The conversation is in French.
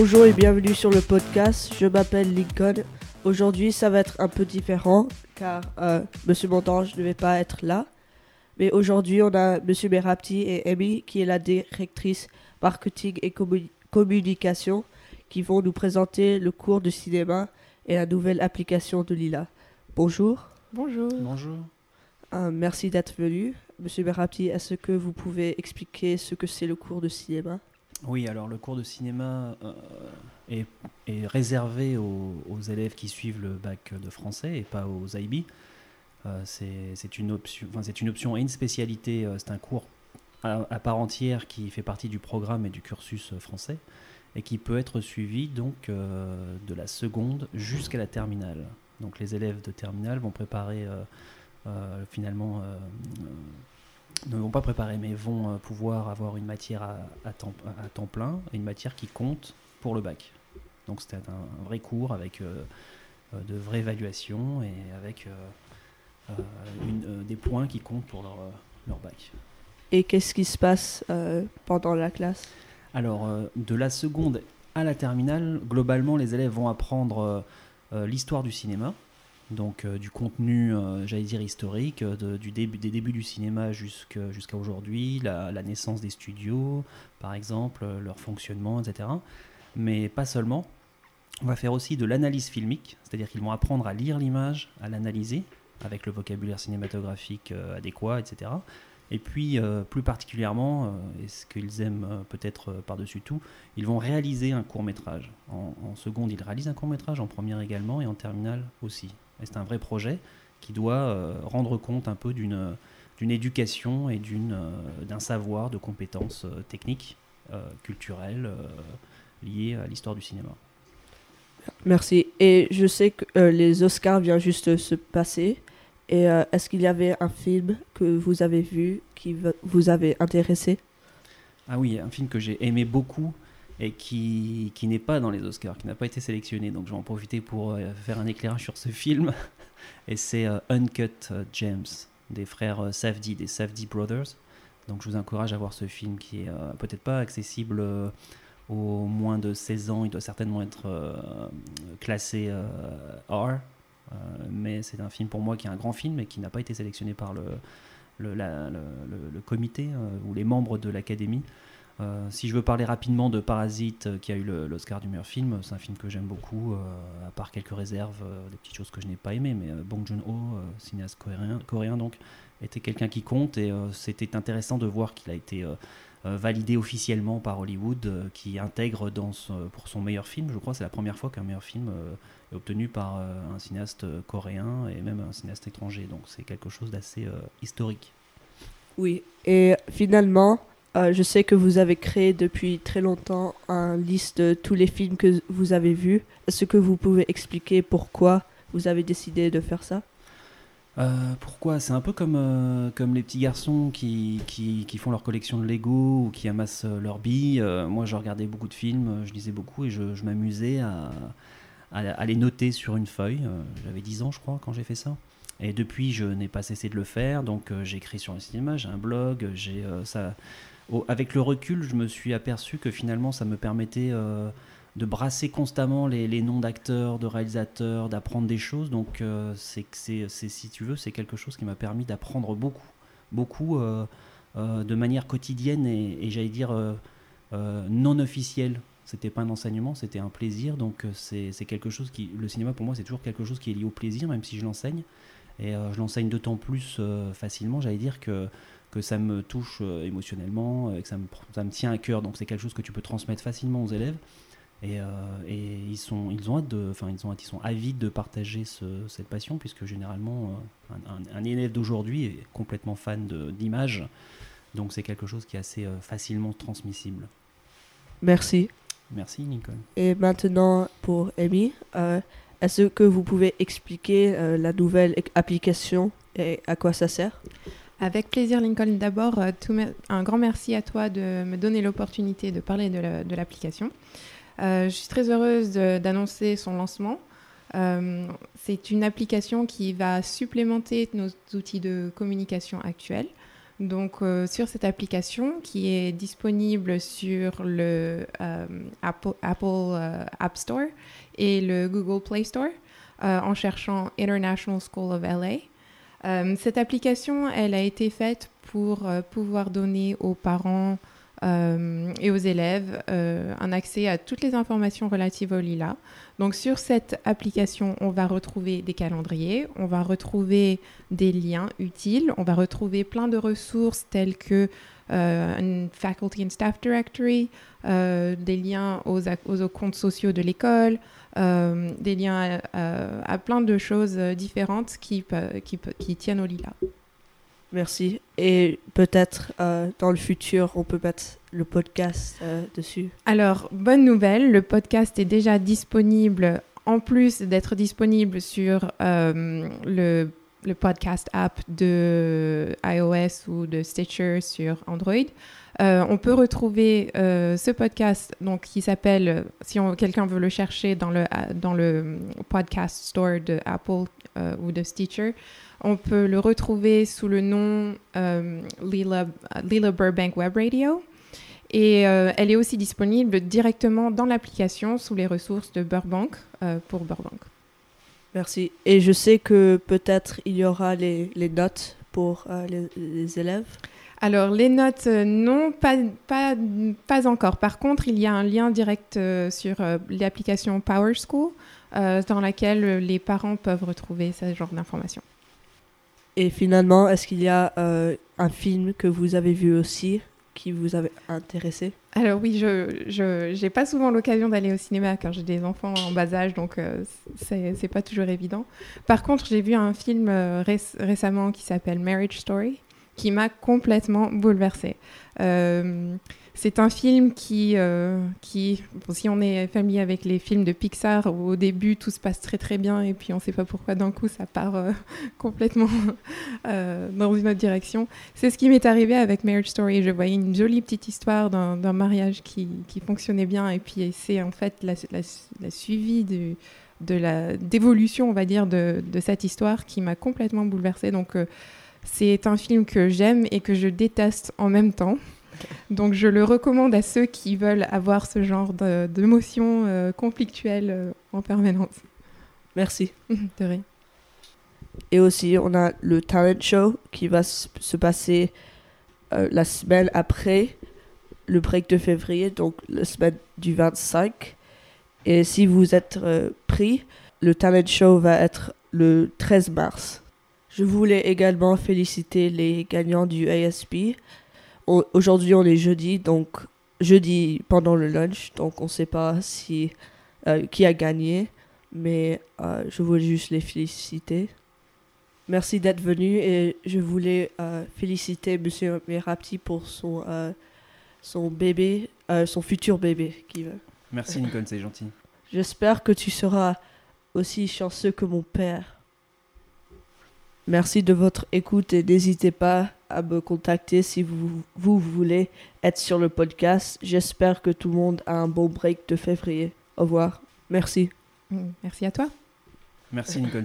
Bonjour et bienvenue sur le podcast. Je m'appelle Lincoln. Aujourd'hui, ça va être un peu différent car euh, Monsieur Montange ne devait pas être là. Mais aujourd'hui, on a Monsieur Merapti et Amy qui est la directrice marketing et commu- communication qui vont nous présenter le cours de cinéma et la nouvelle application de Lila. Bonjour. Bonjour. Bonjour. Euh, merci d'être venu. Monsieur Merapti, est-ce que vous pouvez expliquer ce que c'est le cours de cinéma? Oui, alors le cours de cinéma euh, est, réservé aux, élèves qui suivent le bac de français et pas aux IB. Euh, c'est une, option- enfin, une option et une spécialité. euh, c'est un cours à, à part entière qui fait partie du programme et du cursus français et qui peut être suivi donc de la seconde jusqu'à la terminale. Donc les élèves de terminale vont préparer finalement ne vont pas préparer, mais vont euh, pouvoir avoir une matière à, à temps, à temps plein, une matière qui compte pour le bac. Donc c'était un, un vrai cours avec euh, euh, de vraies évaluations et avec euh, une- des points qui comptent pour leur, leur bac. Et qu'est-ce qui se passe pendant la classe? Alors, de la seconde à la terminale, globalement, les élèves vont apprendre l'histoire du cinéma, donc euh, du contenu, euh, j'allais dire historique, euh, du début, des débuts du cinéma jusqu'à aujourd'hui, la, naissance des studios, par exemple, leur fonctionnement, etc. Mais pas seulement. On va faire aussi de l'analyse filmique, c'est-à-dire qu'ils vont apprendre à lire l'image, à l'analyser avec le vocabulaire cinématographique adéquat, etc. Et puis, plus particulièrement, et ce qu'ils aiment peut-être par-dessus tout, ils vont réaliser un court métrage. En, en seconde, ils réalisent un court métrage, en première également, et en terminale aussi. Et c'est un vrai projet qui doit euh, rendre compte un peu d'une d'une éducation et d'une euh, d'un savoir, de compétences euh, techniques, culturelles, liées à l'histoire du cinéma. Merci. Et je sais que euh, les Oscars viennent juste se passer. Et euh, est-ce qu'il y avait un film que vous avez vu qui vous avait intéressé? Ah oui, un film que j'ai aimé beaucoup et qui, qui n'est pas dans les Oscars, qui n'a pas été sélectionné. Donc je vais en profiter pour euh, faire un éclairage sur ce film. Et c'est euh, Uncut euh, Gems des frères Safdie, des Safdie Brothers. Donc je vous encourage à voir ce film qui est peut-être pas accessible aux moins de 16 ans. Il doit certainement être classé R. Mais c'est un film pour moi qui est un grand film et qui n'a pas été sélectionné par le, le, le- comité ou les membres de l'académie. Euh, si je veux parler rapidement de Parasite, euh, qui a eu l'Oscar du meilleur film, c'est un film que j'aime beaucoup, euh, à part quelques réserves, des petites choses que je n'ai pas aimées, mais Bong Joon-ho, cinéaste coréen, coréen donc, était quelqu'un qui compte, et c'était intéressant de voir qu'il a été validé officiellement par Hollywood, qui intègre pour son meilleur film, je crois, c'est la première fois qu'un meilleur film est obtenu par un cinéaste coréen et même un cinéaste étranger, donc c'est quelque chose d'assez historique. Oui. Et finalement, euh, je sais que vous avez créé depuis très longtemps une liste de tous les films que vous avez vus. Est-ce que vous pouvez expliquer pourquoi vous avez décidé de faire ça? Euh, pourquoi? C'est un peu comme, euh, comme les petits garçons qui, qui, qui font leur collection de Lego ou qui amassent leurs billes. Moi, je regardais beaucoup de films, je lisais beaucoup et je, m'amusais à, à, à les noter sur une feuille. J'avais 10 ans, je crois, quand j'ai fait ça. Et depuis, je n'ai pas cessé de le faire. Donc, j'écris sur le cinéma, j'ai un blog. J'ai ça. Avec le recul, je me suis aperçu que finalement, ça me permettait euh, de brasser constamment les, noms d'acteurs, de réalisateurs, d'apprendre des choses. Donc, euh, c'est si tu veux, c'est quelque chose qui m'a permis d'apprendre beaucoup, beaucoup euh, de manière quotidienne et, et j'allais dire non officielle. C'était pas un enseignement, c'était un plaisir. Donc, c'est, quelque chose qui, le cinéma pour moi, c'est toujours quelque chose qui est lié au plaisir, même si je l'enseigne. Et je l'enseigne d'autant plus facilement, j'allais dire que que ça me touche euh, émotionnellement, euh, que ça me, ça me tient à cœur. Donc c'est quelque chose que tu peux transmettre facilement aux élèves. Et, euh, et ils, sont, ils, ont hâte de, enfin, ils, ont hâte, ils sont avides de partager ce- cette passion, puisque généralement, un, élève d'aujourd'hui est complètement fan d'images. Donc c'est quelque chose qui est assez facilement transmissible. Merci. Merci Lincoln. Et maintenant, pour Amy, euh, est-ce que vous pouvez expliquer euh, la nouvelle application et à quoi ça sert? Avec plaisir, Lincoln. D'abord, euh, un grand merci à toi de me donner l'opportunité de parler de la- de l'application. Euh, je suis très heureuse d'annoncer son lancement. Euh, c'est une application qui va supplémenter nos outils de communication actuels. Donc, sur cette application qui est disponible sur le Apple, App Store et le Google Play Store en cherchant International School of LA. Cette application, elle a été faite pour pouvoir donner aux parents euh, et aux élèves euh, un accès à toutes les informations relatives au Lila. Donc sur cette application, on va retrouver des calendriers, on va retrouver des liens utiles, on va retrouver plein de ressources telles que euh, une Faculty and Staff Directory, des liens aux, comptes sociaux de l'école, des liens à, plein de choses différentes qui, qui, qui tiennent au Lila. Merci. Et peut-être euh, dans le futur, on peut mettre le podcast euh, dessus. Alors, bonne nouvelle, le podcast est déjà disponible, en plus d'être disponible sur euh, le, le, podcast app de iOS ou de Stitcher sur Android. On peut retrouver ce podcast donc, qui s'appelle, si quelqu'un veut le chercher dans le, dans le podcast store de Apple ou de Stitcher, on peut le retrouver sous le nom euh, Lila, Lila, Burbank Web Radio. Et euh, elle est aussi disponible directement dans l'application sous les ressources de Burbank euh, pour Burbank. Merci. Et je sais que peut-être il y aura les, notes pour les, élèves. Alors, les notes, non, pas, pas, pas encore. Par contre, il y a un lien direct sur l'application Power School dans laquelle les parents peuvent retrouver ce genre d'informations. Et finalement, est-ce qu'il y a euh, un film que vous avez vu aussi qui vous avait intéressé? Alors oui, je n'ai pas souvent l'occasion d'aller au cinéma car j'ai des enfants en bas âge, donc euh, ce c'est pas toujours évident. Par contre, j'ai vu un film euh, récemment qui s'appelle Marriage Story, qui m'a complètement bouleversée. C'est un film qui, euh, si on est familier avec les films de Pixar, où au début tout se passe très très bien et puis on ne sait pas pourquoi d'un coup ça part euh, complètement euh, dans une autre direction. C'est ce qui m'est arrivé avec Marriage Story. Je voyais une jolie petite histoire d'un mariage qui, fonctionnait bien et puis c'est en fait la, la, de la d'évolution, on va dire, de, de cette histoire qui m'a complètement bouleversée. Donc c'est un film que j'aime et que je déteste en même temps. Donc je le recommande à ceux qui veulent avoir ce genre d'émotions euh, conflictuelles euh, en permanence. Merci. de rien. Et aussi, on a le talent show qui va se passer euh, la semaine après le break de février, donc la semaine du 25. Et si vous êtes pris, le talent show va être le 13 mars. Je voulais également féliciter les gagnants du ASB aujourd'hui on est jeudi, donc jeudi pendant le lunch, donc on ne sait pas si euh, qui a gagné, mais euh, je voulais juste les féliciter. Merci d'être venu et je voulais euh, féliciter Monsieur Merapti pour son son bébé, son futur bébé qui. Merci Nicole, c'est gentil. J'espère que tu seras aussi chanceux que mon père. Merci de votre écoute et n'hésitez pas à me contacter si vous, vous voulez être sur le podcast. J'espère que tout le monde a un bon break de février. Au revoir. Merci. Merci à toi. Merci Nicole.